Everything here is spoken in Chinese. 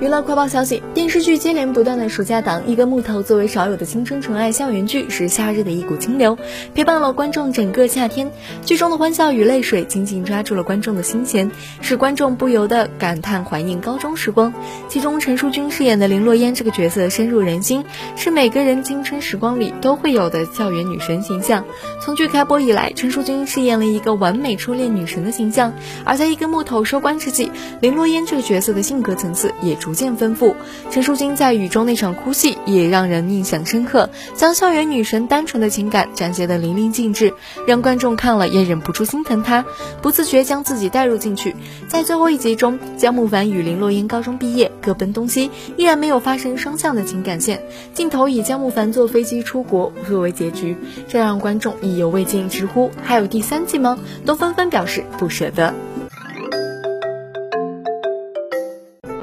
娱乐快报消息：电视剧接连不断的暑假档，《一根木头》作为少有的青春纯爱校园剧，是夏日的一股清流，陪伴了观众整个夏天。剧中的欢笑与泪水紧紧抓住了观众的心弦，使观众不由得感叹怀念高中时光。其中陈淑君饰演的林洛烟这个角色深入人心，是每个人青春时光里都会有的校园女神形象。从剧开播以来，陈淑君饰演了一个完美初恋女神的形象，而在《一根木头》收官之际，林洛烟这个角色的性格层次也。逐渐丰富，陈淑金在雨中那场哭戏也让人印象深刻，将校园女神单纯的情感展现得淋漓尽致，让观众看了也忍不住心疼她，不自觉将自己带入进去。在最后一集中，江木凡与林洛英高中毕业，各奔东西，依然没有发生双向的情感线，镜头以江木凡坐飞机出国作为结局，这让观众意犹未尽，直呼还有第三季吗？都纷纷表示不舍得。